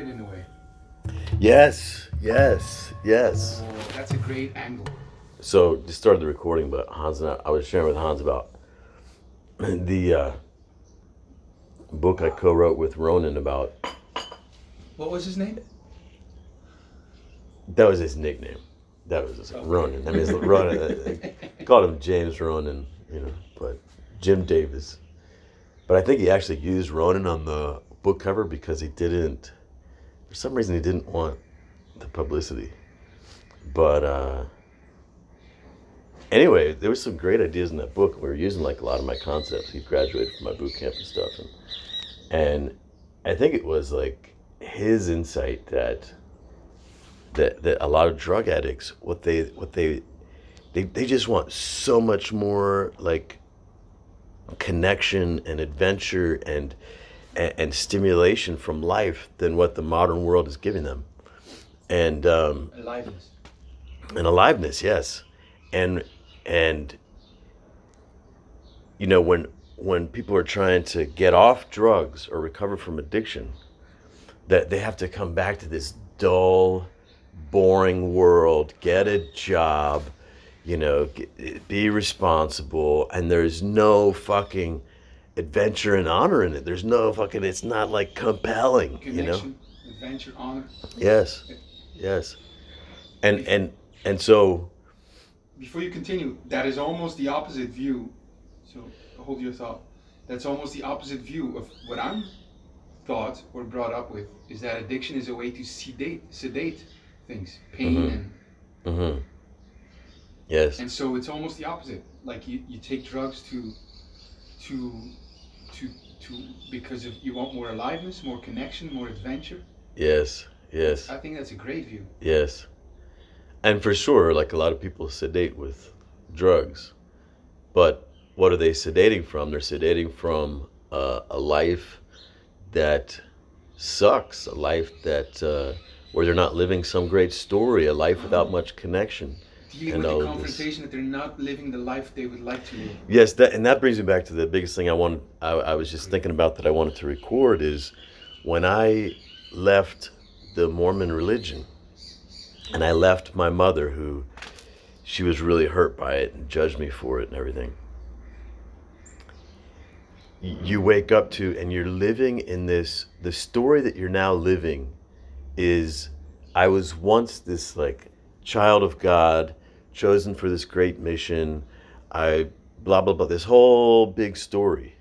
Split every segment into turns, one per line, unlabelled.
addicted in a way.
Yes, yes, yes.
Oh, that's a great angle.
So just started the recording, but Hans and I, I was sharing with Hans about the uh, book I co-wrote with Ronan about.
What was his name?
That was his nickname. That was his Ronan. I mean, it's Ronan. I called him James Ronan, you know, but Jim Davis. But I think he actually used Ronan on the book cover because he didn't. For some reason, he didn't want the publicity. But uh, anyway, there was some great ideas in that book. We were using like a lot of my concepts. He graduated from my boot camp and stuff, and and I think it was like his insight that that that a lot of drug addicts what they what they they, they just want so much more like connection and adventure and, and and stimulation from life than what the modern world is giving them and um,
Aliveness.
and aliveness yes and and you know when when people are trying to get off drugs or recover from addiction that they have to come back to this dull boring world get a job you know get, be responsible and there's no fucking adventure and honor in it there's no fucking it's not like compelling you know
adventure, honor.
yes yes and and and so
Before you continue, that is almost the opposite view. So hold your thought. That's almost the opposite view of what I'm taught or brought up with. Is that addiction is a way to sedate, sedate things, pain,
Mhm.
and
hmm yes
and so it's almost the opposite. Like you, you take drugs to, to, to, because of you want more aliveness, more connection, more adventure.
yes yes
I think that's a great view.
Yes. And for sure, like a lot of people sedate with drugs. But what are they sedating from? They're sedating from uh, a life that sucks, a life that uh, where they're not living some great story, a life without much connection.
Dealing
And
with the confrontation that they're not living the life they would like to live.
Yes, that and that brings me back to the biggest thing I wanted. I, I was just thinking about that I wanted to record is when I left the Mormon religion, and I left my mother, who she was really hurt by it and judged me for it and everything. You wake up to and you're living in this. The story that you're now living is, I was once this like child of God, chosen for this great mission. I blah blah blah. This whole big story,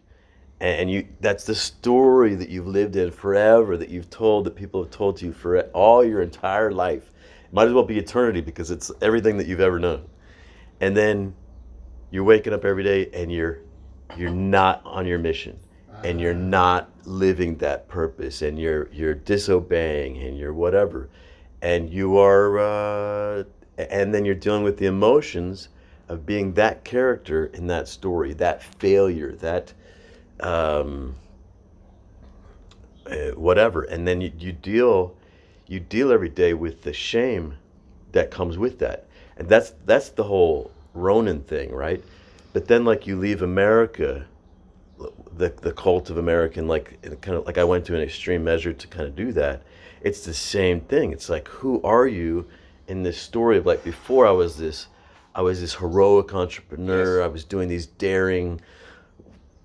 and, you that's the story that you've lived in forever. That you've told that people have told to you for all your entire life. It Might as well be eternity because it's everything that you've ever known. And then you're waking up every day and you're you're not on your mission and you're not living that purpose and you're you're disobeying and you're whatever and you are uh, and then you're dealing with the emotions of being that character in that story that failure that um, uh, whatever and then you, you deal you deal every day with the shame that comes with that and that's that's the whole ronin thing right but then like you leave america the the cult of American like kind of like I went to an extreme measure to kind of do that. It's the same thing. It's like who are you in this story of like before I was this I was this heroic entrepreneur.
Yes.
I was doing these daring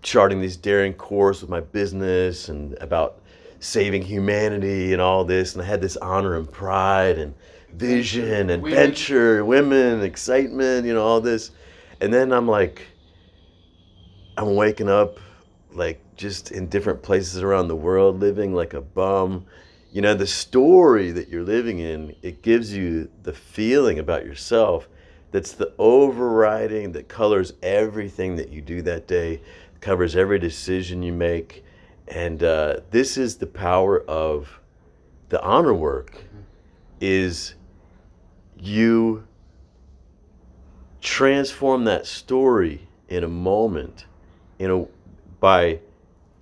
charting these daring course with my business and about saving humanity and all this and I had this honor and pride and vision,
Women.
adventure, women, excitement, you know, all this. And then I'm like I'm waking up like just in different places around the world, living like a bum. You know, the story that you're living in, it gives you the feeling about yourself that's the overriding that colors everything that you do that day, covers every decision you make. And uh, this is the power of the honor work is you transform that story in a moment you know, by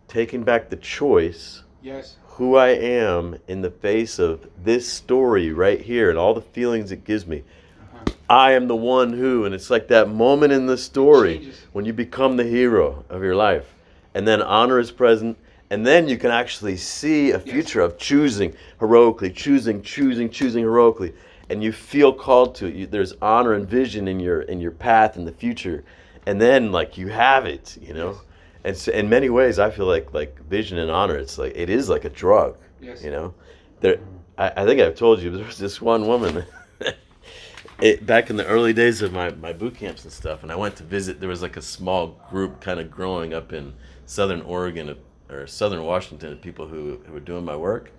taking back the choice,
Yes.
Who I am in the face of this story right here and all the feelings it gives me.
Uh-huh.
I am the one who, and it's like that moment in the story
Changes.
when you become the hero of your life. And then honor is present, And then you can actually see a future of choosing heroically, choosing, choosing, choosing heroically, and you feel called to it. You, there's honor and vision in your in your path in the future, and then like you have it, you know. And so in many ways, I feel like like vision and honor. It's like it is like a drug,
Yes.
you know. There, I, I think I've told you there was this one woman. It, back in the early days of my, my boot camps and stuff, and I went to visit. There was like a small group kind of growing up in Southern Oregon uh, or Southern Washington of people who, who were doing my work,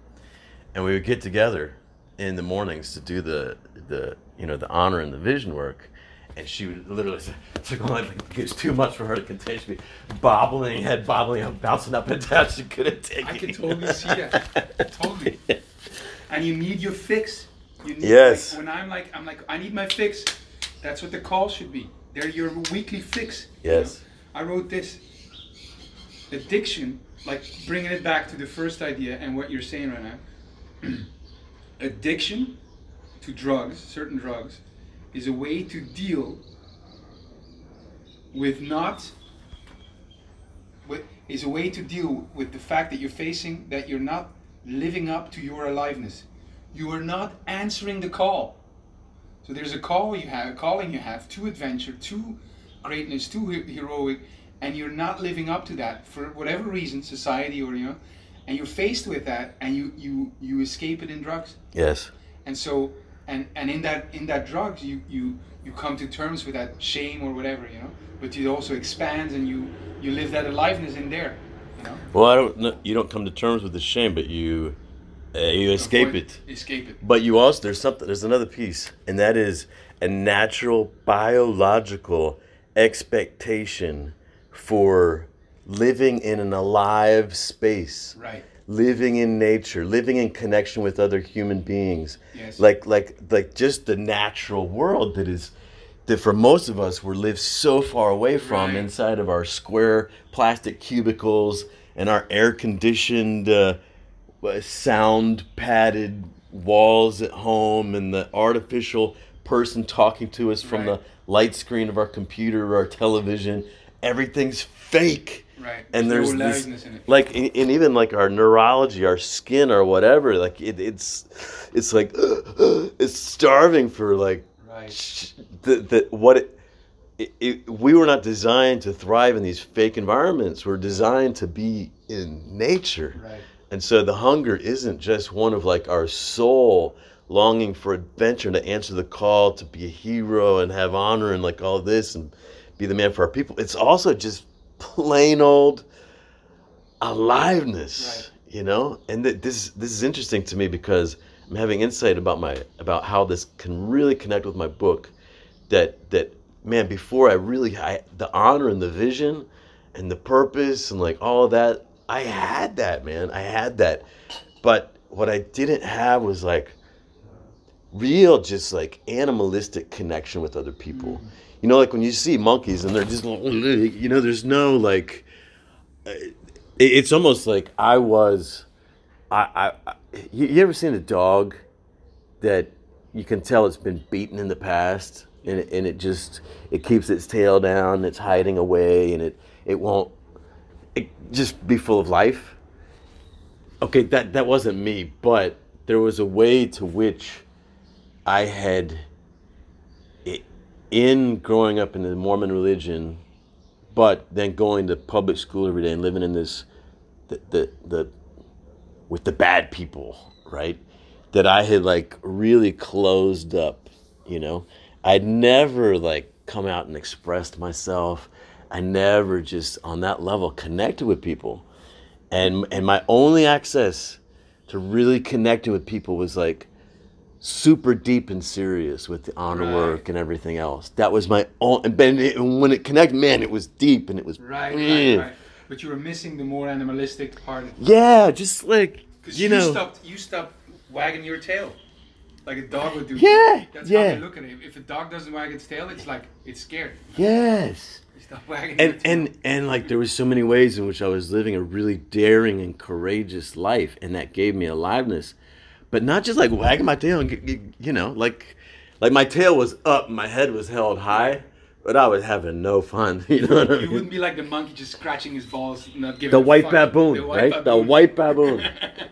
and we would get together in the mornings to do the the you know the honor and the vision work. And she would literally say, it's like, well, like, it's too much for her to contain. She'd be bobbling, head bobbling, bouncing up and down. She couldn't take
I
it.
I can totally see that. Totally. And you need your fix. You need,
Yes.
Like, when I'm like, I'm like, I need my fix. That's what the call should be. They're your weekly fix. you
Yes.
know? I wrote this. Addiction, like bringing it back to the first idea and what you're saying right now. Addiction to drugs, certain drugs, is a way to deal with not with, is a way to deal with the fact that you're facing that you're not living up to your aliveness. You are not answering the call. So there's a call you have, a calling you have to adventure, to greatness, to heroic, and you're not living up to that for whatever reason, society or you know, and you're faced with that, and you you you escape it in drugs
Yes.
and so and and in that in that drugs you you you come to terms with that shame or whatever you know but it also expands and you you live that aliveness in there you know
Well, I don't. know You don't come to terms with the shame, but you uh, you escape
Avoid-
it.
escape it
But you also there's something there's another piece, and that is a natural biological expectation for living in an alive space,
right
living in nature, living in connection with other human beings.
Yes.
Like like like just the natural world that is that for most of us we live so far away from
Right.
inside of our square plastic cubicles and our air conditioned uh, uh, sound padded walls at home and the artificial person talking to us from
Right.
the light screen of our computer or our television everything's fake.
Right.
And
There's
there's
no
this,
aliveness in it.
like and even like our neurology our skin or whatever like it, it's it's like it's starving for like
right.
sh- the, the what it, it, it, we were not designed to thrive in these fake environments. We're designed to be in nature.
Right.
And so the hunger isn't just one of like our soul longing for adventure to answer the call to be a hero and have honor and like all this and be the man for our people. It's also just plain old aliveness, you know? And th- this this is interesting to me because I'm having insight about my about how this can really connect with my book that that man before I really I, the honor and the vision and the purpose and like all that I had that man. I had that. But what I didn't have was like real just like animalistic connection with other people mm-hmm. You know like when you see monkeys and they're just you know there's no like it's almost like I was I, I, you, ever seen a dog that you can tell it's been beaten in the past and it, and it just it keeps its tail down it's hiding away and it it won't it just be full of life? Okay that that wasn't me but there was a way to which i had in growing up in the mormon religion but then going to public school every day and living in this the the, the with the bad people, right? That I had like really closed up, you know. I'd never like come out and expressed myself. I never just on that level connected with people. And and my only access to really connecting with people was like super deep and serious with the honor
Right.
work and everything else. That was my own and it- and when it connected, man, it was deep and it was
right right eh. right but you were missing the more animalistic part
Yeah, just like
because
you
you,
know.
stopped you stopped wagging your tail like a dog would do
Yeah,
that's
yeah.
how they look at it if a dog doesn't wag its tail it's like it's scared
Yes.
stop wagging
And and and like there was so many ways in which I was living a really daring and courageous life, and that gave me aliveness, but not just like wagging my tail and g- g- you know like like my tail was up, my head was held high, but I was having no fun. You know what I
You
mean?
wouldn't be like the monkey just scratching his balls, not giving
The white
fuck.
baboon,
The
right? The white baboon.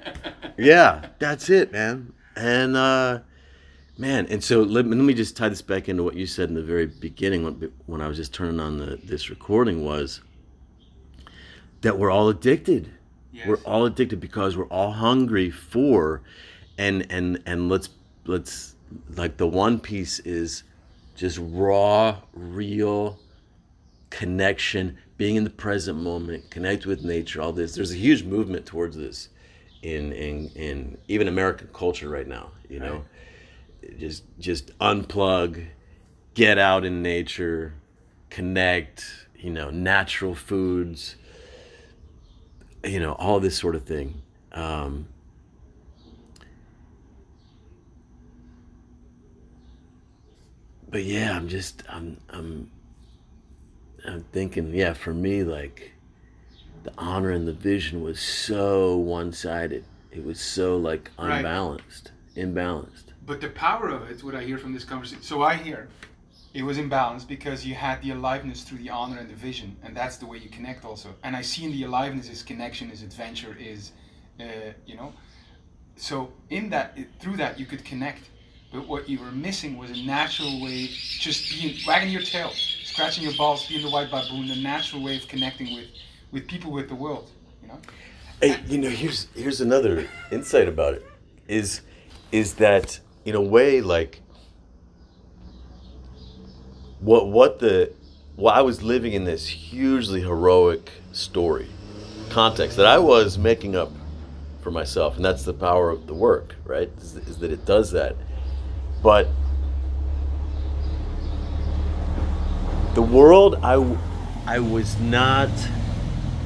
yeah, that's it, man. And uh, man, and so let, let me just tie this back into what you said in the very beginning when, when I was just turning on the, this recording was that we're all addicted.
Yes.
We're all addicted because we're all hungry for, and and and let's let's like the one piece is just raw, real connection, being in the present moment, connect with nature, all this. There's a huge movement towards this in in in even American culture right now. You know, just just unplug, get out in nature, connect. You know, natural foods. You know, all this sort of thing. Um, but yeah, I'm just I'm I'm I'm thinking, yeah, for me, like the honor and the vision was so one sided. It was so like
Right.
unbalanced, imbalanced.
But the power of it, what I hear from this conversation, so I hear it was imbalanced because you had the aliveness through the honor and the vision, and that's the way you connect also. And I see in the aliveness is connection, is adventure, is, uh, you know, so in that, through that you could connect. But what you were missing was a natural way, just being wagging your tail, scratching your balls, being the white baboon, the natural way of connecting with, with people, with the world, you know.
Hey, you know, here's here's another insight about it. Is is that in a way like what what the well, I was living in this hugely heroic story context that I was making up for myself, and that's the power of the work, right? Is, is that it does that. But the world I, I was not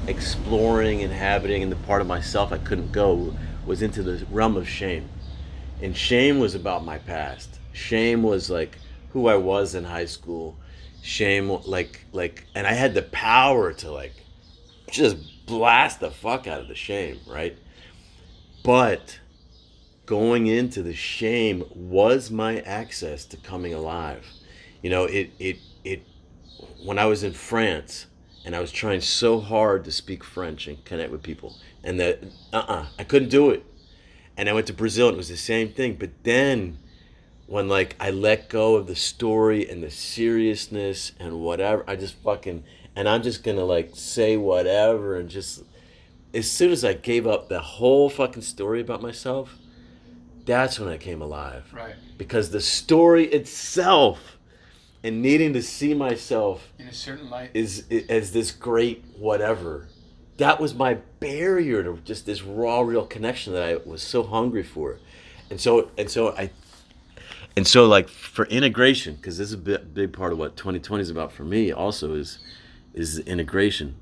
exploring, inhabiting, and the part of myself I couldn't go was into the realm of shame. And shame was about my past. Shame was like who I was in high school. Shame like like and I had the power to like just blast the fuck out of the shame, right? But going into the shame was my access to coming alive. You know, it it it when I was in France and I was trying so hard to speak French and connect with people, and that uh uh I couldn't do it. And I went to Brazil and it was the same thing. But then when like I let go of the story and the seriousness and whatever, I just fucking and I'm just gonna like say whatever and just as soon as I gave up the whole fucking story about myself, that's when I came alive
Right.
because the story itself and needing to see myself
In a certain light.
is as this great whatever that was my barrier to just this raw real connection that i was so hungry for and so and so i and so like for integration because this is a big, big part of what 2020 is about for me also is is integration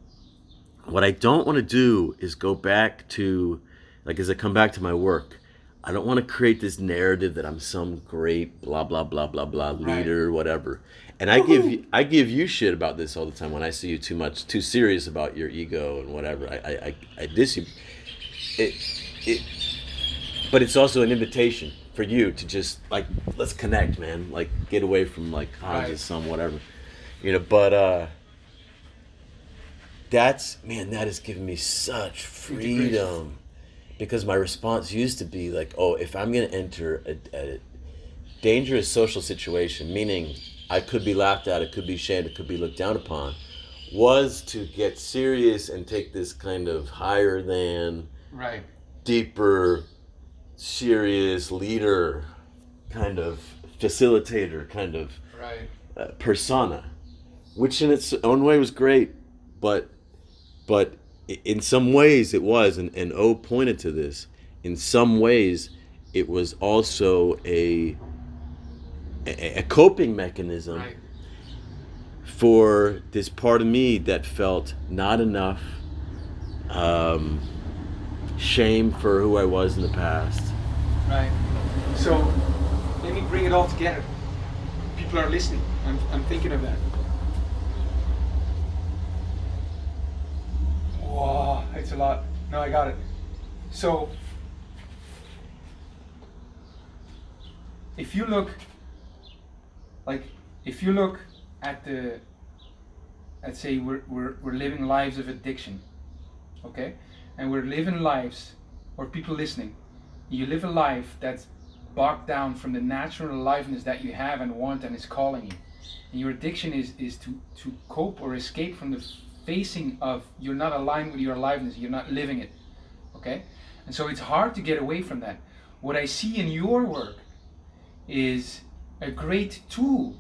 what i don't want to do is go back to like as i come back to my work i don't want to create this narrative that i'm some great blah blah blah blah blah leader whatever. And i give you i give you shit about this all the time when i see you too much too serious about your ego and whatever. I i i, I diss you. It it but it's also an invitation for you to just like let's connect man. Like get away from like Hans
Right.
some whatever. You know but uh that's man that has given me such freedom because my response used to be like oh if i'm going to enter a, a dangerous social situation meaning i could be laughed at it could be shamed it could be looked down upon was to get serious and take this kind of higher than
Right.
deeper serious leader kind of facilitator kind of
Right.
uh, persona, which in its own way was great, but but in some ways it was, and, and O pointed to this. In some ways, it was also a a, a coping mechanism
Right.
for this part of me that felt not enough, um, shame for who I was in the past.
Right. So let me bring it all together. People are listening. I'm, I'm thinking of that. It's a lot. No, I got it. So if you look, like, if you look at the let's say we're, we're, we're living lives of addiction okay and we're living lives or people listening you live a life that's bogged down from the natural aliveness that you have and want and is calling you and your addiction is is to to cope or escape from the facing of you're not aligned with your aliveness you're not living it okay? And so it's hard to get away from that. What i see in your work is a great tool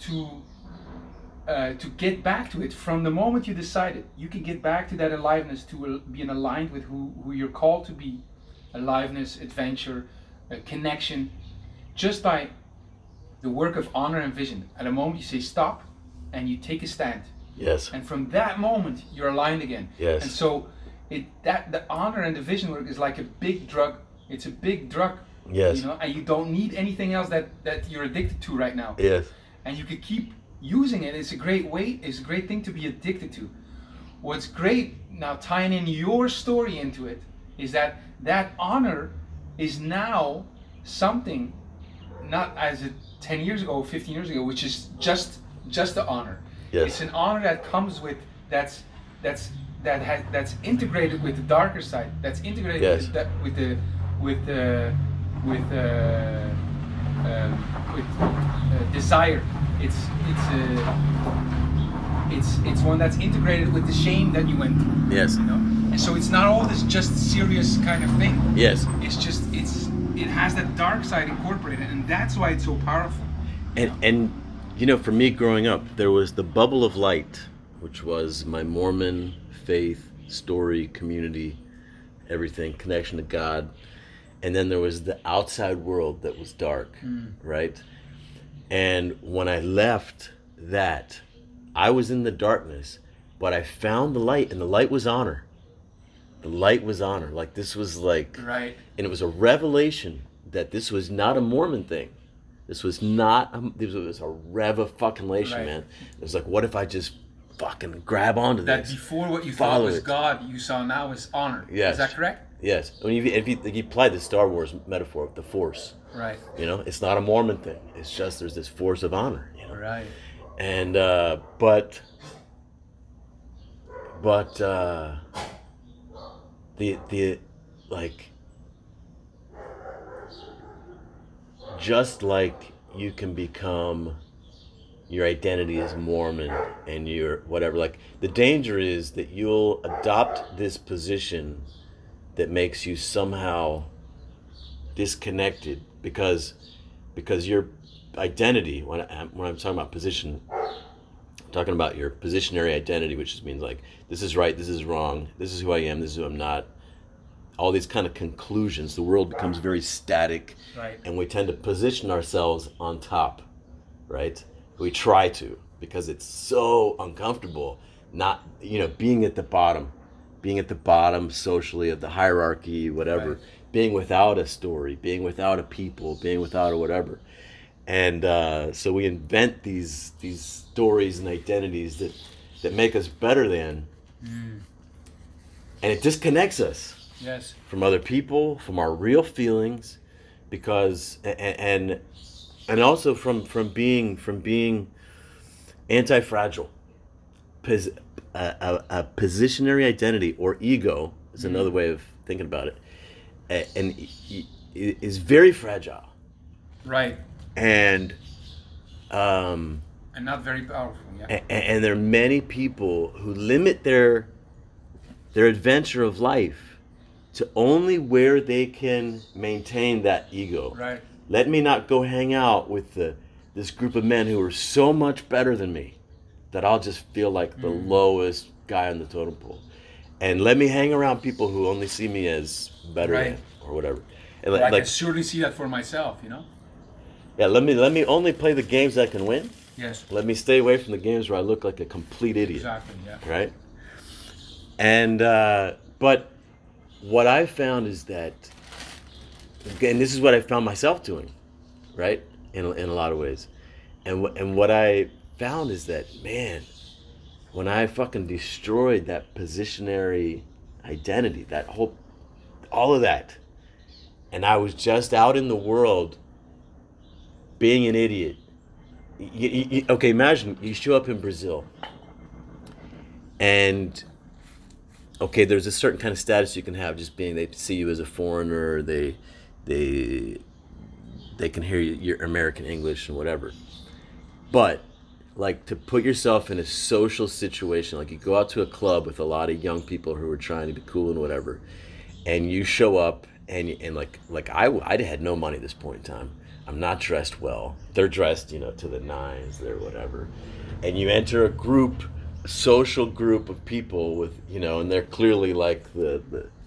to uh, to get back to it. From the moment you decided you can get back to that aliveness to being aligned with who, who you're called to be. Aliveness adventure uh, connection. Just by the work of honor and vision at a moment you say stop and you take a stand
Yes.
and from that moment you're aligned again
Yes.
and so it that the honor and the vision work is like a big drug it's a big drug
Yes.
you know and you don't need anything else that that you're addicted to right now
Yes.
and you could keep using it it's a great way it's a great thing to be addicted to what's great now tying in your story into it is that that honor is now something not as a 10 years ago 15 years ago which is just just the honor
Yes.
it's an honor that comes with that's that's that has that's integrated with the darker side that's integrated
Yes.
with, the, with the with the with uh, um, with uh, desire it's it's a it's it's one that's integrated with the shame that you went through
Yes.
you know and so it's not all this just serious kind of thing
Yes.
it's just it's it has that dark side incorporated and that's why it's so powerful
And and you know, for me growing up, there was the bubble of light, which was my Mormon faith, story, community, everything, connection to God. And then there was the outside world that was dark, hmm. right? And when I left that, I was in the darkness, but I found the light, and the light was honor. The light was honor. Like this was like
right
and it was a revelation that this was not a Mormon thing. This was not. A, this was a rev of fucking lation,
Right.
man. It was like, what if I just fucking grab onto
that
this?
That before what you thought was
it.
God, you saw now is honor.
Yes.
Is that correct?
Yes. I mean, if you, if you, if you apply the Star Wars metaphor of the Force,
Right.
you know, it's not a Mormon thing. It's just there's this force of honor, you know.
Right.
And uh, but but uh, the the like just like you can become your identity as Mormon and your whatever like the danger is that you'll adopt this position that makes you somehow disconnected because because your identity when I, when I'm talking about position I'm talking about your positionary identity which just means like this is right this is wrong this is who I am this is who I'm not all these kind of conclusions the world becomes very static
Right.
and we tend to position ourselves on top right we try to because it's so uncomfortable not you know being at the bottom being at the bottom socially of the hierarchy whatever
Right.
being without a story being without a people being without a whatever and uh, so we invent these these stories and identities that that make us better than
Mm.
and it disconnects us
Yes.
from other people, from our real feelings, because and and, and also from from being from being anti-fragile. Pos, a, a, a positionary identity or ego is another way of thinking about it, and i- is very fragile
Right.
and. Um,
And not very powerful. Yeah.
a- and there are many people who limit their their adventure of life to only where they can maintain that ego.
Right.
Let me not go hang out with the this group of men who are so much better than me that I'll just feel like the
Mm.
lowest guy on the totem pole. And let me hang around people who only see me as better
Right.
than or whatever. And like,
I can surely see that for myself. You know.
yeah, let me let me only play the games that I can win.
Yes.
Let me stay away from the games where I look like a complete idiot.
Exactly. Yeah.
right? And uh, but what I found is that, and this is what I found myself doing, right? In in a lot of ways, and and what I found is that man, when I fucking destroyed that positionary identity, that whole, all of that, and I was just out in the world, being an idiot, you, you, okay, imagine you show up in Brazil, and okay, there's a certain kind of status you can have just being they see you as a foreigner, they they they can hear your American English and whatever. But like to put yourself in a social situation, like you go out to a club with a lot of young people who are trying to be cool and whatever, and you show up and and like like I I had no money at this point in time. I'm not dressed well. They're dressed, you know, to the nines, they're whatever. And you enter a group, social group of people with, you know, and they're clearly like the,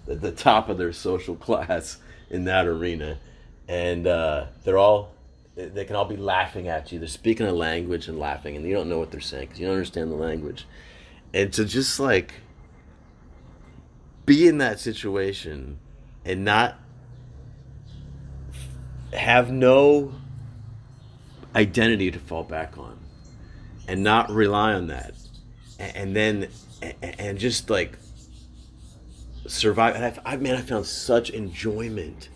the, the top of their social class in that arena. And uh, they're all, they can all be laughing at you. They're speaking a language and laughing, and you don't know what they're saying because you don't understand the language. And to just like be in that situation and not have no identity to fall back on and not rely on that and then and just like survive and i man i found such enjoyment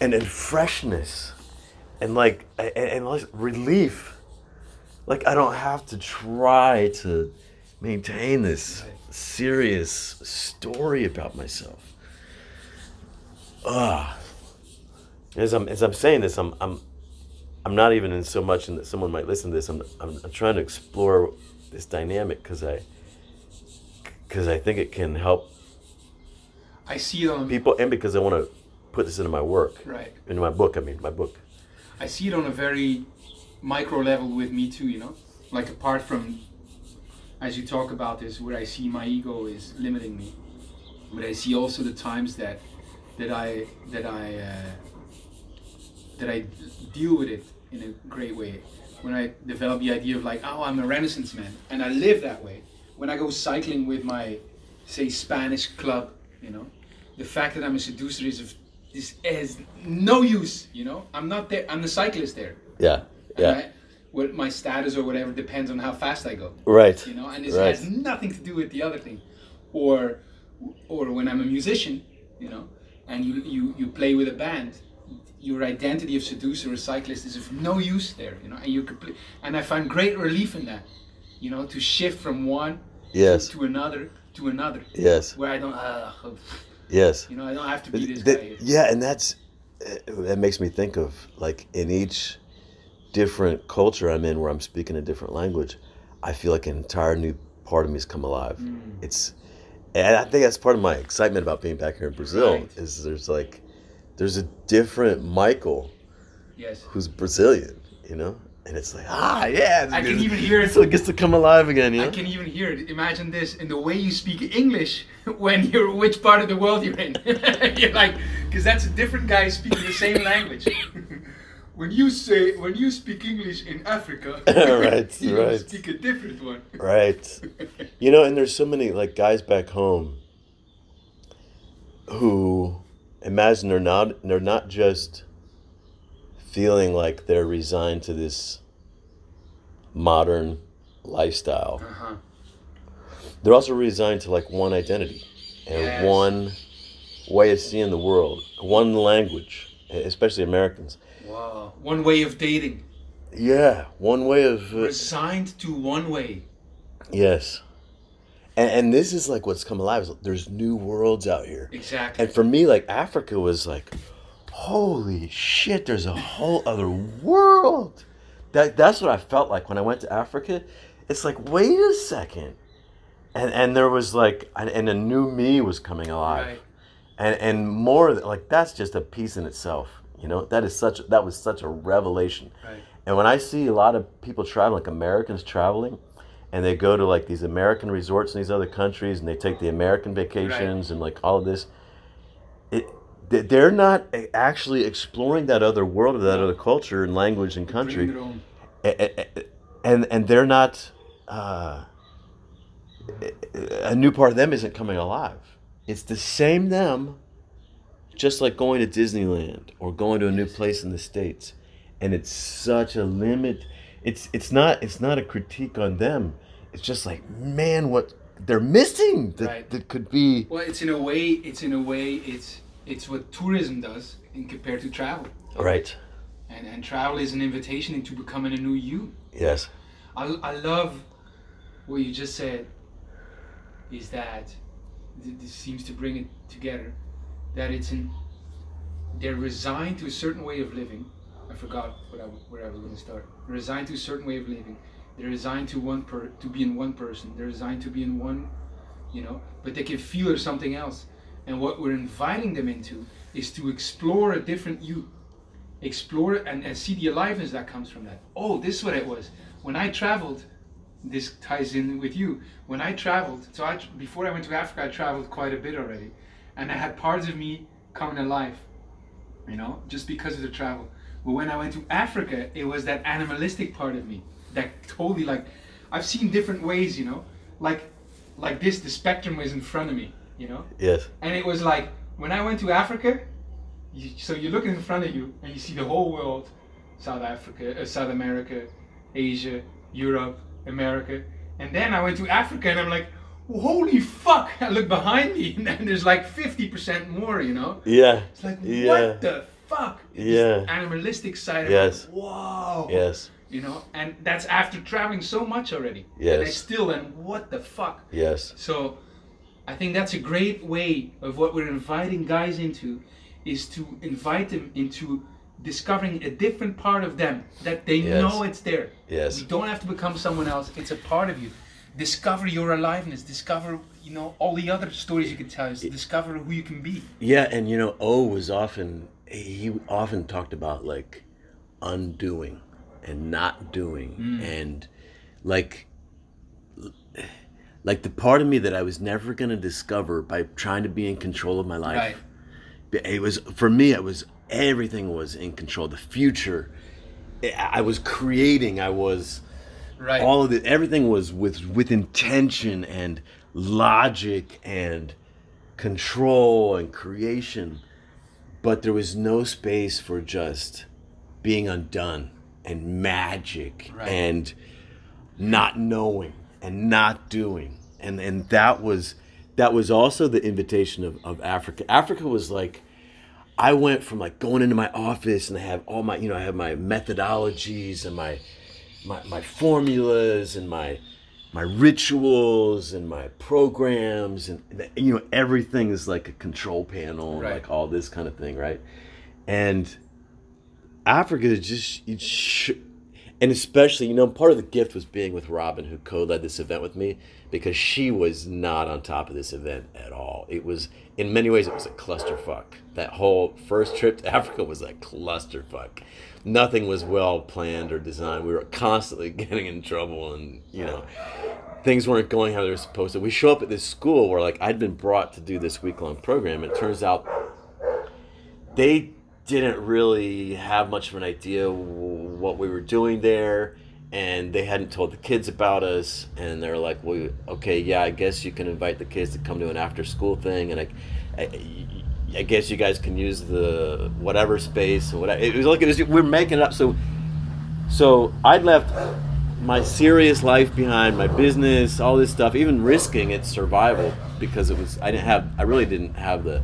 and and freshness and like and, and like relief. Like i don't have to try to maintain this serious story about myself. Ah. As I'm as I'm saying this, I'm I'm I'm not even in so much in that someone might listen to this. I'm I'm, I'm trying to explore this dynamic because I because I think it can help.
I see it on
people, and because I want to put this into my work,
right?
Into my book. I mean, my book.
I see it on a very micro level with me too. You know, like apart from as you talk about this, where I see my ego is limiting me, but I see also the times that that I that I. Uh, that I deal with it in a great way. When I develop the idea of like, oh, I'm a Renaissance man, and I live that way. When I go cycling with my, say, Spanish club, you know, the fact that I'm a seducer is of this has no use. You know, I'm not there. I'm the cyclist there.
Yeah. Yeah. I,
what my status or whatever depends on how fast I go.
Right.
You know, and this
right.
has nothing to do with the other thing, or, or when I'm a musician, you know, and you you you play with a band your identity of seducer or cyclist is of no use there, you know, and you complete, and I find great relief in that, you know, to shift from one
yes.
to, to another to another.
Yes.
Where I don't, uh,
yes.
You know, I don't have to be this
that,
guy.
Yeah, and that's that makes me think of like in each different culture I'm in where I'm speaking a different language, I feel like an entire new part of me has come alive. Mm. It's, and I think that's part of my excitement about being back here in Brazil right. is there's like there's a different Michael.
Yes.
Who's Brazilian, you know? And it's like, ah, yeah.
I can even hear it.
So it gets to come alive again, you know?
I can even hear it. Imagine this in the way you speak English when you're which part of the world you're in. you're like, because that's a different guy speaking the same language. when you say when you speak English in Africa,
right,
you
right.
speak a different one.
right. You know, and there's so many like guys back home who imagine they're not they're not just feeling like they're resigned to this modern lifestyle. Uh-huh. They're also resigned to like one identity and yes. one way of seeing the world, one language, especially Americans.
Wow, one way of dating.
Yeah, one way of
uh, resigned to one way.
Yes. And, and this is like what's come alive. Is there's new worlds out here.
Exactly.
And for me, like Africa was like, holy shit, there's a whole other world. That that's what I felt like when I went to Africa. It's like, wait a second. And and there was like and a new me was coming alive. Right. And and more like that's just a piece in itself. You know, that is such that was such a revelation.
Right.
And when I see a lot of people traveling, like Americans traveling, and they go to like these American resorts in these other countries and they take the American vacations right. and like all of this. It they're not actually exploring that other world or that other culture and language and country, and and they're not. Uh, a new part of them isn't coming alive. It's the same them, just like going to Disneyland or going to a new place in the states, and it's such a limit it's it's not it's not a critique on them. It's just like man, what they're missing that, right. that could be.
Well, it's in a way, it's in a way, it's it's what tourism does in compared to travel.
Right.
And and travel is an invitation into becoming a new you.
Yes.
I, I love what you just said is that this seems to bring it together that it's in they're resigned to a certain way of living i forgot what I, where i was going to start. They're resigned to a certain way of living. They're resigned to one per to be in one person. They're resigned to be in one you know but they can feel something else. And what we're inviting them into is to explore a different you. Explore and, and see the aliveness that comes from that. Oh this is what it was. When i traveled this ties in with you. When I traveled, so I before I went to Africa, I traveled quite a bit already, and I had parts of me coming alive, you know, just because of the travel. But when I went to Africa, it was that animalistic part of me that totally like, I've seen different ways, you know, like, like this. The spectrum was in front of me, you know.
Yes.
And it was like when I went to Africa, you, so you look in front of you and you see the whole world, South Africa, uh, South America, Asia, Europe, America. And then I went to Africa and I'm like, holy fuck! I look behind me and then there's like 50% more, you know?
Yeah.
It's like,
Yeah.
what the fuck? This
Yeah.
animalistic side of
Yes.
it. Wow.
Yes.
You know, and that's after traveling so much already.
Yes.
And I still, and what the fuck?
Yes.
So I think that's a great way of what we're inviting guys into is to invite them into discovering a different part of them that they
Yes.
know it's there.
Yes.
You don't have to become someone else. It's a part of you. Discover your aliveness. Discover, you know, all the other stories you can tell. Is discover who you can be.
Yeah, and you know, O was often he often talked about like undoing and not doing
Mm.
and like like the part of me that I was never going to discover by trying to be in control of my life.
Right.
It was for me it was everything was in control. The future I I was creating, I was
Right.
all of it everything was with with intention and logic and control and creation but there was no space for just being undone and magic
Right.
and not knowing and not doing and and that was that was also the invitation of, of africa africa was like I went from like going into my office and I have all my, you know, I have my methodologies and my, my, my formulas and my, my rituals and my programs and you know everything is like a control panel
Right.
like all this kind of thing, right? And Africa is just, it sh- and especially, you know, part of the gift was being with Robin, who co-led this event with me, because she was not on top of this event at all. It was, in many ways, it was a clusterfuck. That whole first trip to Africa was a clusterfuck. Nothing was well planned or designed. We were constantly getting in trouble, and you know, things weren't going how they were supposed to. We show up at this school where, like, I'd been brought to do this week-long program. And it turns out they didn't really have much of an idea what we were doing there and they hadn't told the kids about us and they're like well okay yeah i guess you can invite the kids to come to an after school thing and I, I, I guess you guys can use the whatever space or whatever. It was like it was we're making it up so so i'd left my serious life behind my business all this stuff even risking its survival because it was i didn't have i really didn't have the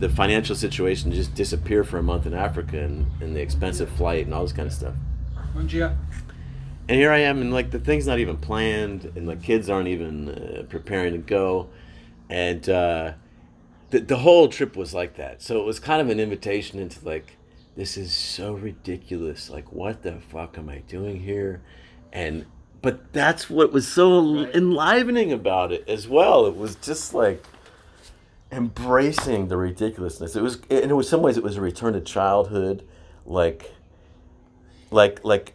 the financial situation to just disappear for a month in Africa and, and the expensive flight and all this kind of stuff. And here I am, and like the thing's not even planned, and the kids aren't even uh, preparing to go, and uh, the the whole trip was like that. So it was kind of an invitation into like, this is so ridiculous. Like, what the fuck am I doing here? And but that's what was so
Right.
enlivening about it as well. It was just like embracing the ridiculousness. It was, and in some ways, it was a return to childhood, like, like, like.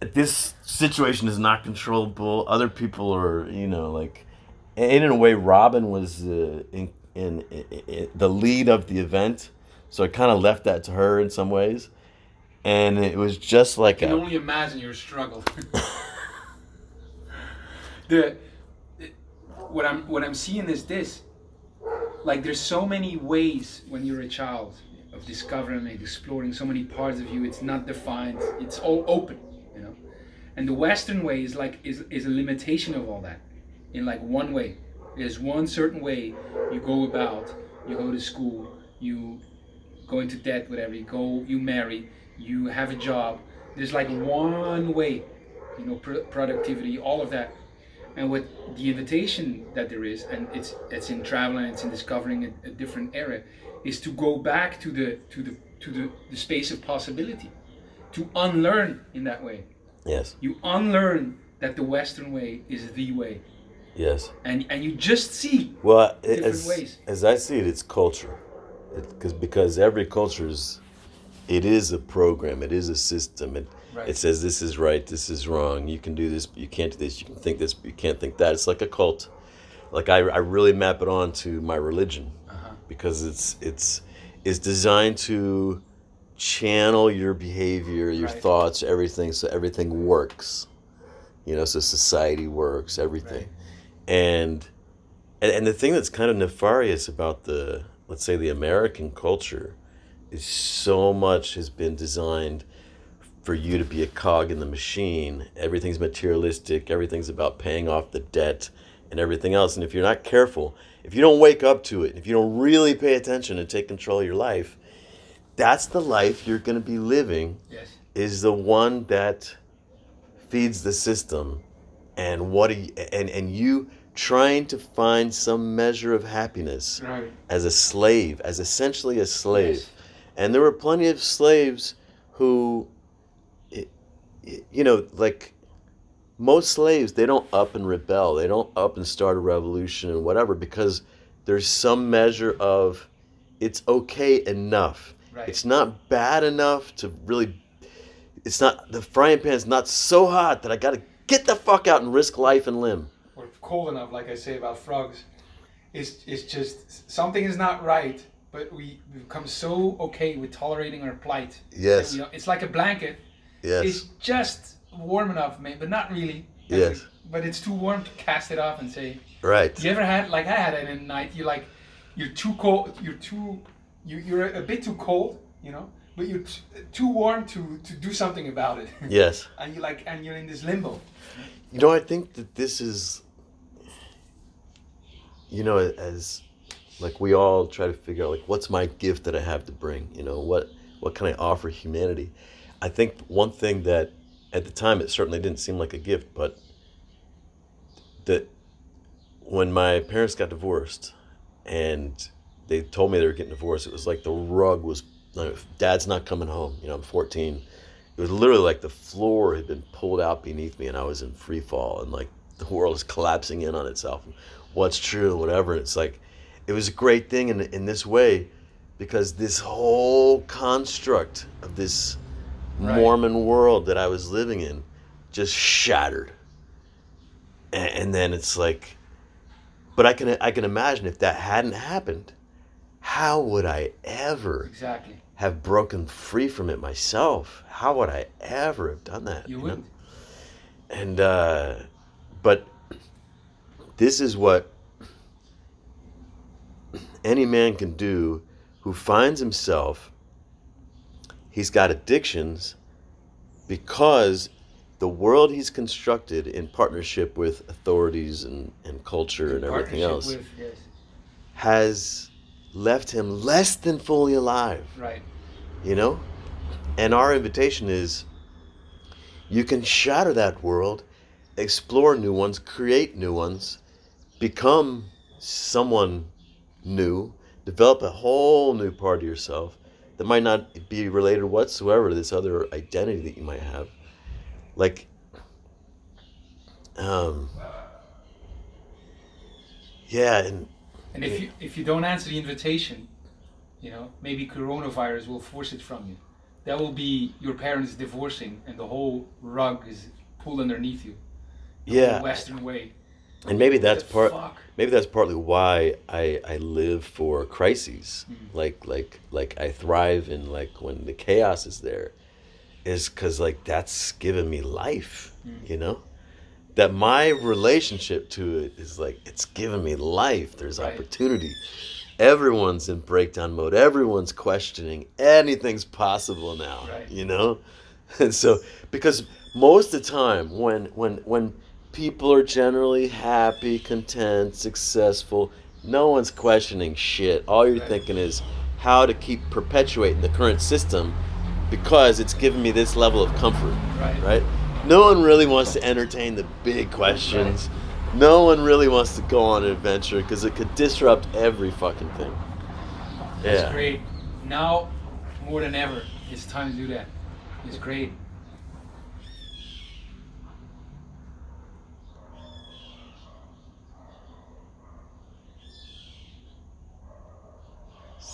This situation is not controllable. Other people are, you know, like, and in a way, Robin was uh, in, in, in, the lead of the event, so I kind of left that to her in some ways, and it was just like
I can
a
only imagine your struggle. the what I'm what I'm seeing is this. Like there's so many ways when you're a child of discovering and exploring so many parts of you. It's not defined. It's all open, you know. And the Western way is like is is a limitation of all that. In like one way, there's one certain way you go about. You go to school. You go into debt, whatever. You go. You marry. You have a job
There's like one way, you know, pr- productivity, all of that. And what the invitation that there is, and it's it's in travel and it's in discovering a, a different area, is to go back to the to the to the, the space of possibility, to unlearn in that way.
Yes.
You unlearn that the Western way is the way,
Yes.
and and you just see
Well,
Different
as,
ways.
as I see it, it's culture, because because every culture is, it is a program, it is a system. It
Right.
it says this is right, this is wrong. You can do this, but you can't do this. You can think this, but you can't think that. It's like a cult. Like I, I really map it on to my religion,
Uh-huh.
because it's it's it's designed to channel your behavior, your
Right.
thoughts, everything, so everything works. You know, so society works, everything, and and, and the thing that's kind of nefarious about the let's say the American culture is so much has been designed for you to be a cog in the machine. Everything's materialistic, everything's about paying off the debt and everything else. And if you're not careful, if you don't wake up to it, if you don't really pay attention and take control of your life, that's the life you're going to be living
yes,
is the one that feeds the system and what are you, and and you trying to find some measure of happiness
right,
as a slave as essentially a slave
Yes.
and there were plenty of slaves who you know like most slaves they don't up and rebel they don't up and start a revolution and whatever because there's some measure of it's okay enough
right.
it's not bad enough to really. It's not the frying pan's not so hot that I got to get the fuck out and risk life and limb.
Cold enough, like I say about frogs. It's, it's just something is not right, but we become so okay with tolerating our plight.
Yes.
we don't- it's like a blanket.
Yes.
It's just warm enough, maybe, but not really.
Yes.
But it's too warm to cast it off and say.
Right.
You ever had like I had it in night? You like, you're too cold. You're too, you, you're a bit too cold, you know, but you're t- too warm to to do something about it.
Yes.
and you like, and you're in this limbo.
You know, I think that this is, you know, as like we all try to figure out like what's my gift that I have to bring. You know, what what can I offer humanity? I think one thing that at the time it certainly didn't seem like a gift, but that when my parents got divorced and they told me they were getting divorced, it was like the rug was, like, dad's not coming home. You know, I'm 14. It was literally like the floor had been pulled out beneath me and I was in free fall and like the world is collapsing in on itself. What's true, whatever. It's like, it was a great thing in, in this way because this whole construct of this
Right.
Mormon world that I was living in just shattered. And, and then it's like, but I can I can imagine if that hadn't happened, how would I ever
Exactly.
have broken free from it myself? How would I ever have done that?
You
know?
wouldn't.
And uh, but this is what any man can do who finds himself he's got addictions because the world he's constructed in partnership with authorities and, and culture and everything else
With, yes.
has left him less than fully alive
Right.
you know? And our invitation is you can shatter that world, explore new ones, create new ones, become someone new, develop a whole new part of yourself that might not be related whatsoever to this other identity that you might have. Like, um, yeah, and
And if you if you don't answer the invitation, you know, maybe coronavirus will force it from you. That will be your parents divorcing, and the whole rug is pulled underneath you. The
yeah,
Western way.
And maybe that's part. maybe that's partly why I, I live for crises
Mhm.
like like like I thrive in like when the chaos is there is because like that's given me life
Mm.
you know that my relationship to it is like it's given me life there's
Right.
opportunity everyone's in breakdown mode everyone's questioning anything's possible now
Right.
you know and so because most of the time when when when people are generally happy content successful no one's questioning shit all you're
Right.
thinking is how to keep perpetuating the current system because it's given me this level of comfort,
Right.
right? No one really wants to entertain the big questions. No one really wants to go on an adventure because it could disrupt every fucking thing.
It's
Yeah.
great. Now, more than ever, it's time to do that. It's great.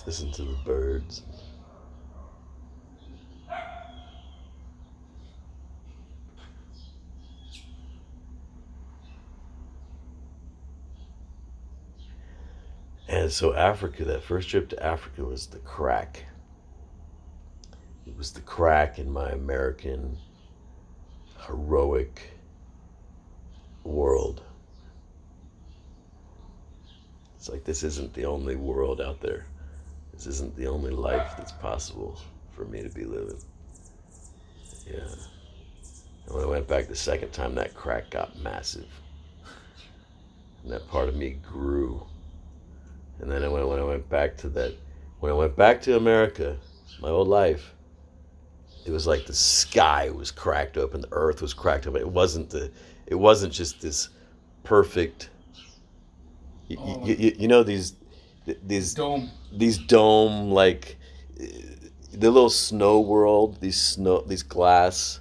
Listen to the birds. And so Africa, that first trip to Africa was the crack. It was the crack in my American heroic world. It's like this isn't the only world out there. This isn't the only life that's possible for me to be living. Yeah. And when I went back the second time, that crack got massive. And that part of me grew. And then when, I went back to that, when I went back to America, my old life, it was like the sky was cracked open, the earth was cracked open. It wasn't the, it wasn't just this perfect. You, you, you know these, these
Dome.
these dome like uh, the little snow world these snow these glass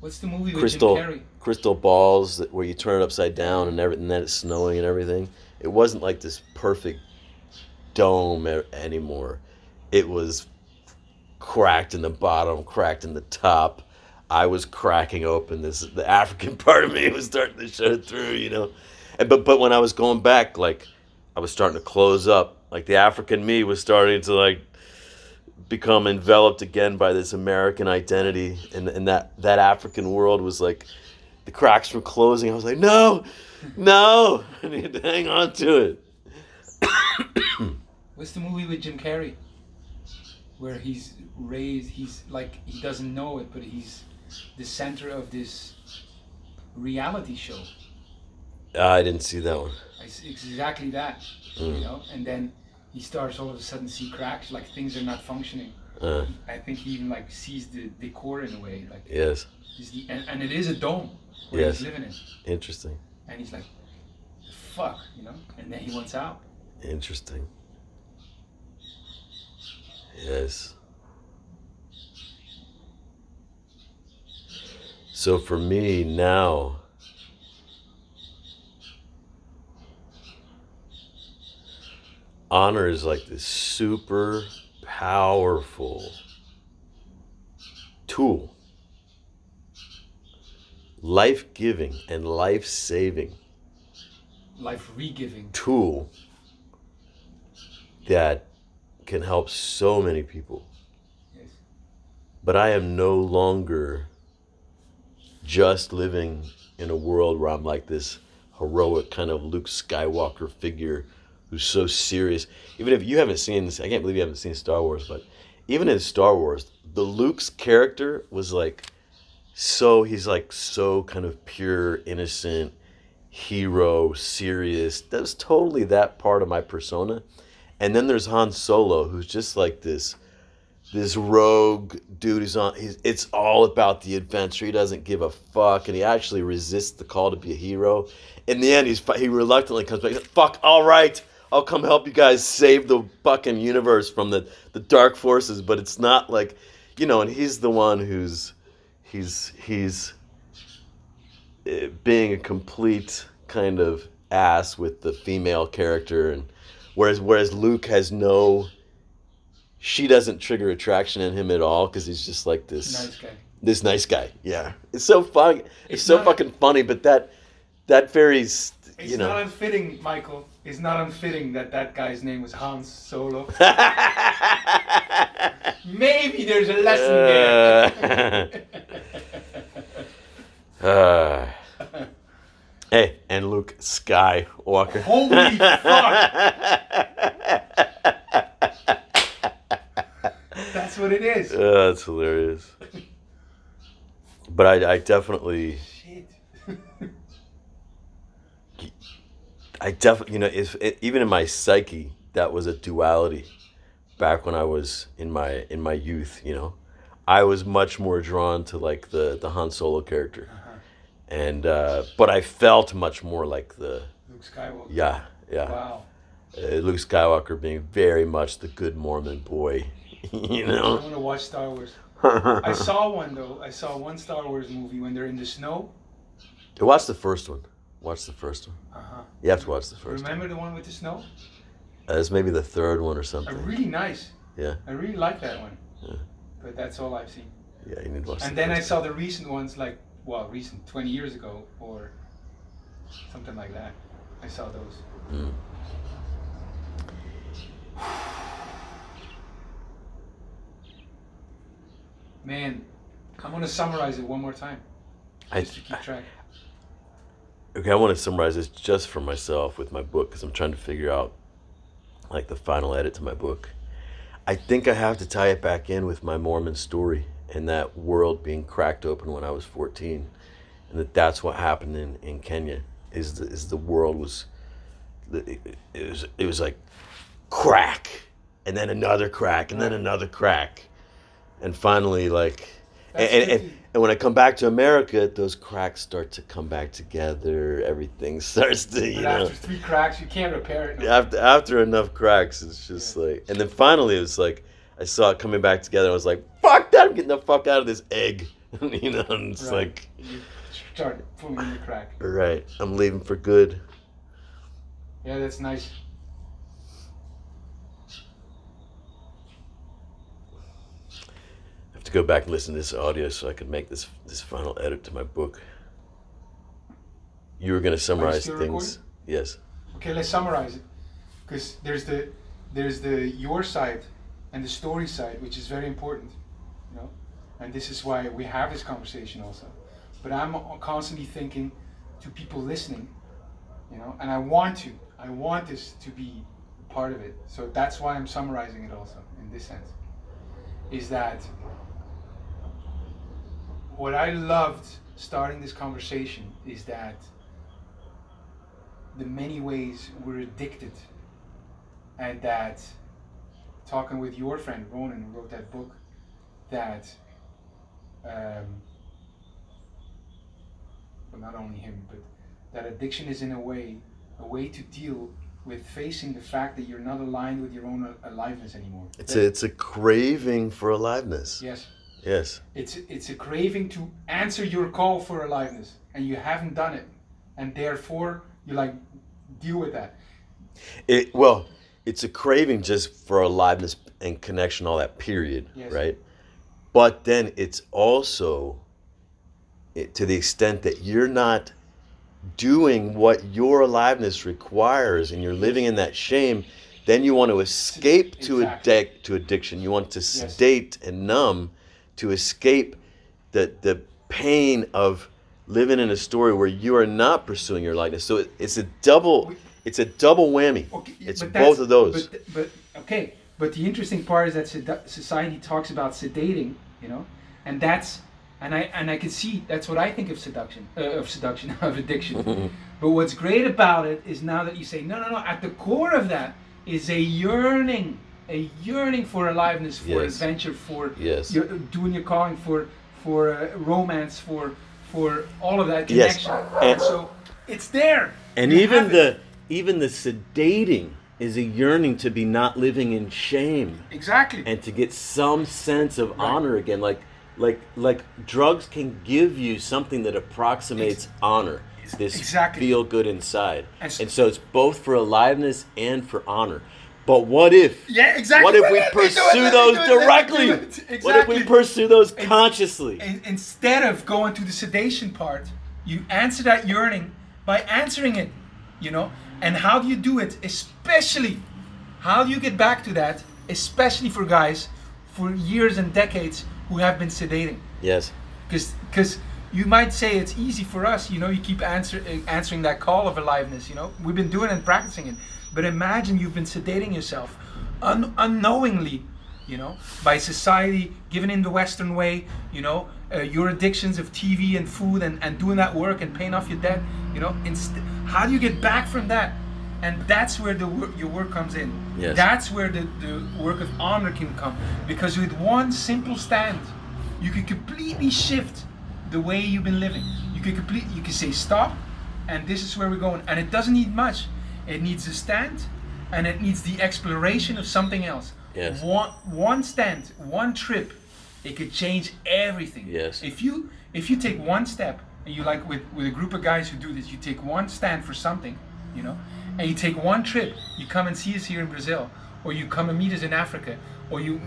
What's the movie with
crystal crystal balls that, where you turn it upside down and everything then it's snowing and everything? It wasn't like this perfect dome a- anymore. It was cracked in the bottom cracked in the top. I was cracking open this the african part of me was starting to show through you know? And, but but when i was going back like i was starting to close up like the african me was starting to like become enveloped again by this american identity and, and that that african world was like the cracks were closing i was like no no i need to hang on to it
What's the movie with Jim Carrey? Where he's raised, he's like, he doesn't know it, but he's the center of this reality show.
Ah, i didn't see that one
It's it's exactly that,
Mm.
you know? And then he starts all of a sudden see cracks, like things are not functioning.
uh,
I think he even like sees the decor in a way, like,
yes
the, and, and it is a dome where
Yes.
he's living in.
interesting
And he's like, fuck, you know? And then he wants out.
Interesting. Yes. So for me now, honor is like this super powerful tool, life giving and life saving
Life re-giving.
tool that can help so many people.
Yes.
But I am no longer just living in a world where I'm like this heroic kind of Luke Skywalker figure who's so serious. Even if you haven't seen this, I can't believe you haven't seen Star Wars, but even in Star Wars, the Luke's character was like so he's like so kind of pure, innocent, hero, serious. That was totally that part of my persona. And then there's Han Solo, who's just like this, this rogue dude. Who's on. He's, it's all about the adventure. He doesn't give a fuck, and he actually resists the call to be a hero. In the end, he's he reluctantly comes back. Fuck, all right, I'll come help you guys save the fucking universe from the the dark forces. But it's not like, you know. And he's the one who's, he's he's uh, being a complete kind of ass with the female character and whereas whereas Luke has no she doesn't trigger attraction in him at all because he's just like this
Nice guy.
this nice guy yeah it's so funny it's,
It's
so fucking funny but that that
It's
you know
not unfitting, Michael. It's not unfitting that that guy's name was Hans Solo. Maybe there's a lesson there.
Uh, hey and Luke Skywalker
Holy fuck! That's what it is.
Uh, that's hilarious. But I, I definitely,
Shit.
I definitely, you know, if it, even in my psyche, that was a duality. Back when I was in my in my youth, you know, I was much more drawn to like the the Han Solo character,
Uh-huh.
and uh, but I felt much more like the
Luke Skywalker.
yeah yeah
Wow.
uh, Luke Skywalker being very much the good Mormon boy, you know.
I want to watch Star Wars. I saw one though. I saw one Star Wars movie when they're in the snow.
Watch the first one. Watch the first one.
Uh huh.
You have to watch the first
Remember the one with the snow?
one. Uh, it's maybe the third one or
Uh,
something.
really nice.
Yeah.
I really like that one.
Yeah.
But that's all I've seen.
Yeah, you need to watch.
And
the
then I saw the recent ones, like well, recent, 20 years ago or something like that. I saw those.
Mm.
Man, I'm gonna summarize it one more time,
I,
keep track.
Okay, I want to summarize this just for myself with my book because I'm trying to figure out like the final edit to my book. I think I have to tie it back in with my Mormon story and that world being cracked open when I was 14, and that that's what happened in, in Kenya. Is the is the world was, it, it was it was like crack, and then another crack, and then another crack, and finally like, and,
That's
and, and,
to-
and when I come back to America, those cracks start to come back together. Everything starts to you
But
know
after three cracks, you can't repair it. no.
after after enough cracks, it's just like, and then finally it was like I saw it coming back together. I was like, "Fuck that! I'm getting the fuck out of this egg," you know. And it's
Right.
like,
You start pulling in the crack.
Right. I'm leaving for good.
Yeah, that's nice.
I have to go back and listen to this audio so I can make this this final edit to my book. You were gonna summarize
still
things, yes.
Okay, let's summarize it, because there's the there's the your side and the story side, which is very important, you know, and this is why we have this conversation also. But I'm constantly thinking to people listening, you know, and I want to, I want this to be part of it. So that's why I'm summarizing it also in this sense. Is that what I loved starting this conversation is that the many ways we're addicted and that talking with your friend Ronan who wrote that book that um, well not only him but that addiction is in a way a way to deal with facing the fact that you're not aligned with your own aliveness anymore
It's a it's a craving for aliveness.
yes
Yes.
it's it's a craving to answer your call for aliveness and you haven't done it and therefore you like deal with that
It well, it's a craving just for aliveness and connection, all that period,
Yes.
right? But then it's also it, to the extent that you're not doing what your aliveness requires, and you're living in that shame. Then you want to escape to
Exactly.
addic- to addiction. You want to sedate and numb to escape the the pain of living in a story where you are not pursuing your likeness. So it, it's a double. It's a double whammy.
Okay,
It's both of those.
But, but okay, but the interesting part is that society talks about sedating, you know, and that's and I and I can see that's what I think of seduction, uh, of seduction, of addiction. but what's great about it is now that you say no, no, no. At the core of that is a yearning, a yearning for aliveness, for
Yes.
adventure, for
Yes.
your, doing your calling, for for uh, romance, for for all of that connection.
And-
And so it's there.
And
You
even the even the sedating is a yearning to be not living in shame
exactly.
and to get some sense of honor again. Like like like drugs can give you something that approximates honor. This
exactly.
feel good inside.
And
And so it's both for aliveness and for honor. But what if
Yeah, exactly.
what if we
Let me do it,
pursue those
do it, let me
directly? What if we pursue those
And-
consciously?
In- instead of going to the sedation part, you answer that yearning by answering it, you know? And how do you do it? Especially, how do you get back to that? Especially for guys for years and decades who have been sedating.
Yes.
Because because you might say it's easy for us, you know, you keep answer, answering that call of aliveness, you know. We've been doing and practicing it. But imagine you've been sedating yourself un- unknowingly, you know, by society, given in the Western way, you know, uh, your addictions of TV and food and, and doing that work and paying off your debt, you know. Inst- how do you get back from that? And that's where the work, your work comes in.
Yes.
That's where the, the work of honor can come. Because with one simple stand you can completely shift the way you've been living. You can complete. You could say stop, and this is where we're going. And it doesn't need much. It needs a stand, and it needs the exploration of something else.
Yes.
One one stand, one trip, it could change everything.
Yes.
If you if you take one step and you like with with a group of guys who do this, you take one stand for something, you know, and you take one trip. You come and see us here in Brazil, or you come and meet us in Africa, or you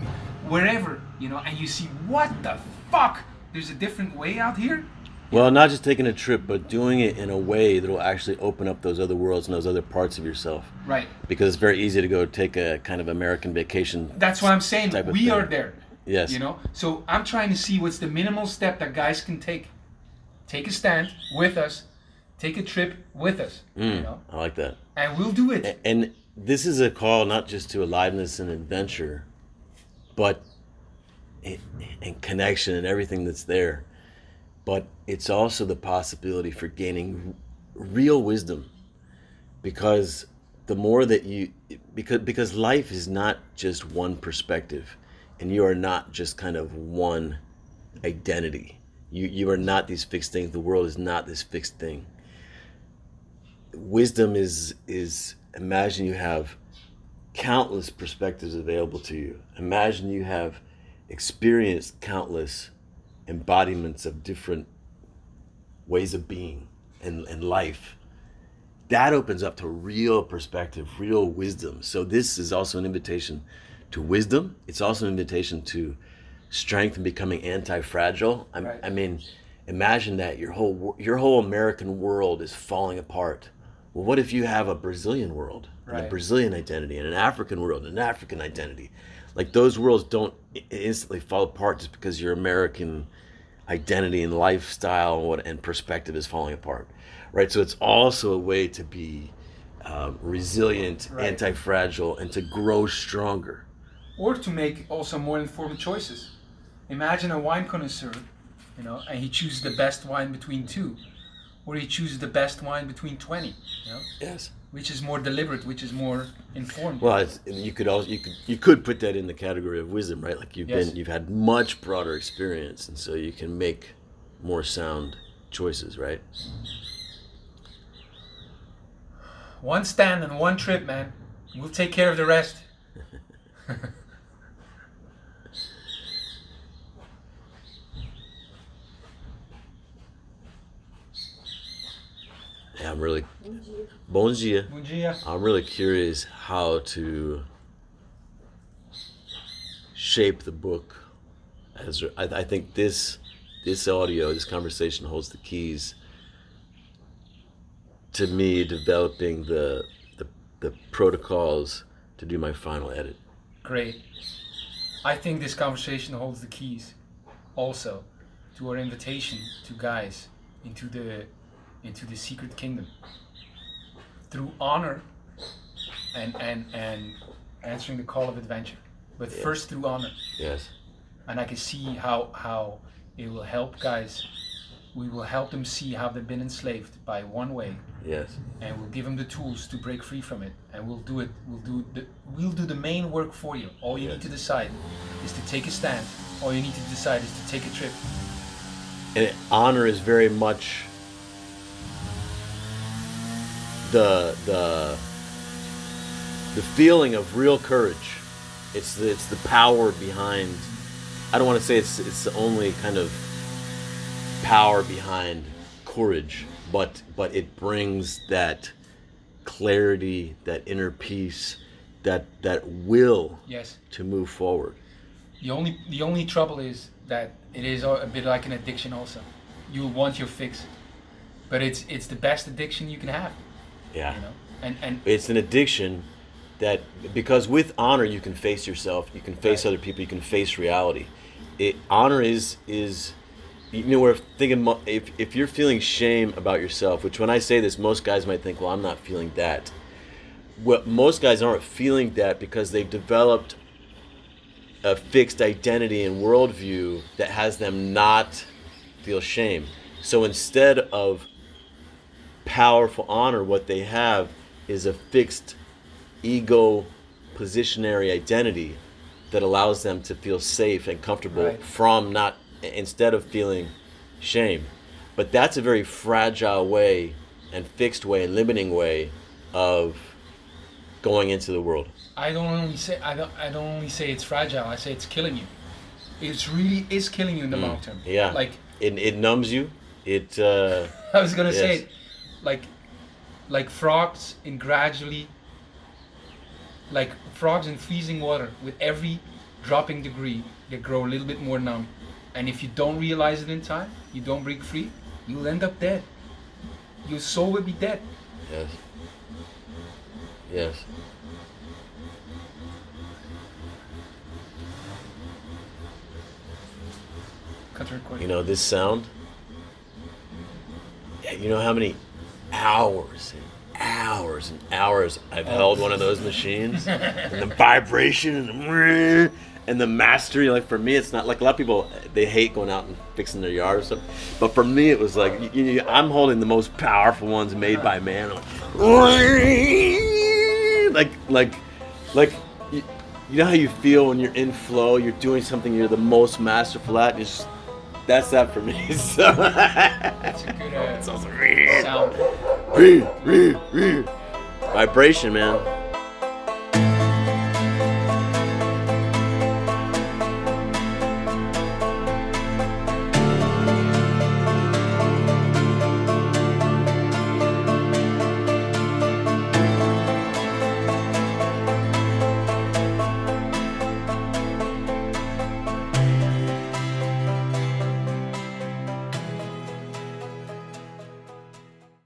wherever, you know, and you see what the fuck. There's a different way out here.
Well, not just taking a trip, but doing it in a way that will actually open up those other worlds and those other parts of yourself.
Right.
Because it's very easy to go take a kind of American vacation.
That's why I'm saying we
thing.
are there.
Yes.
You know, so I'm trying to see what's the minimal step that guys can take. Take a stand with us, take a trip with us.
Mm.
You know,
I like that.
and we'll do it.
And this is a call not just to aliveness and adventure, but and connection and everything that's there. But it's also the possibility for gaining real wisdom, because the more that you because because life is not just one perspective, and you are not just kind of one identity. You you are not these fixed things. The world is not this fixed thing wisdom is is imagine you have countless perspectives available to you imagine you have experienced countless embodiments of different ways of being and, and life that opens up to real perspective real wisdom. So this is also an invitation to wisdom. It's also an invitation to strength and becoming anti-fragile. I,
Right.
I mean imagine that your whole your whole american world is falling apart. Well what if you have a brazilian world and a brazilian identity and an african world and an african identity like those worlds don't instantly fall apart just because your american identity and lifestyle and, what, and perspective is falling apart right so it's also a way to be um, resilient
Right.
anti-fragile and to grow stronger
or to make also more informed choices. Imagine a wine connoisseur, you know, and he chooses the best wine between two, or he chooses the best wine between twenty, you know,
yes
which is more deliberate, which is more informed.
Well, it's, you could also you could you could put that in the category of wisdom, right? Like you've
Yes.
been you've had much broader experience, and so you can make more sound choices, right?
one stand and one trip, man. We'll take care of the rest.
Yeah, I'm really bon dia.
Bom dia.
I'm really curious how to shape the book. As I, I think this this audio, this conversation holds the keys to me developing the the, the protocols to do my final edit.
Great. I think this conversation holds the keys also to our invitation to guys into the into the secret kingdom. Through honor and and and answering the call of adventure. But
Yeah.
first through honor.
Yes.
And I can see how how it will help guys. We will help them see how they've been enslaved by one way
Yes.
and we'll give them the tools to break free from it and we'll do it we'll do the we'll do the main work for you all you
Yeah.
need to decide is to take a stand all you need to decide is to take a trip
and honor is very much the the the feeling of real courage. It's the, it's the power behind. I don't want to say it's it's the only kind of power behind courage, but but it brings that clarity, that inner peace, that that will
yes
to move forward.
the only the only trouble is that it is a a bit like an addiction also you want your fix but it's it's the best addiction you can have
Yeah.
you know and and
it's an addiction that because with honor you can face yourself you can face
Right.
other people you can face reality it honor is is you know we're thinking if, if you're feeling shame about yourself which when i say this most guys might think well i'm not feeling that well most guys aren't feeling that because they've developed a fixed identity and worldview that has them not feel shame so instead of powerful honor, what they have is a fixed ego positionary identity that allows them to feel safe and comfortable
Right.
from not instead of feeling shame. But that's a very fragile way and fixed way and limiting way of going into the world.
I don't only say I don't I don't only say it's fragile. I say it's killing you. It's really is killing you in the long term.
Mm. Yeah.
Like
It, it numbs you. It uh,
I was gonna say
Yes.
it, like like frogs in gradually like frogs in freezing water with every dropping degree they grow a little bit more numb. And if you don't realize it in time, you don't break free, you'll end up dead. Your soul will be dead.
yes. Yes.
Cut the recording.
You know this sound. You know how many hours and hours and hours I've oh. held one of those machines, and the vibration and the, and the mastery. Like for me, it's not like a lot of people they hate going out and fixing their yard or stuff, but for me, it was like you, you, I'm holding the most powerful ones made by man. Like like like. You, you know how you feel when you're in flow, you're doing something you're the most masterful at. It's that's that for me. So
It's a good uh, sound.
Vibration, man.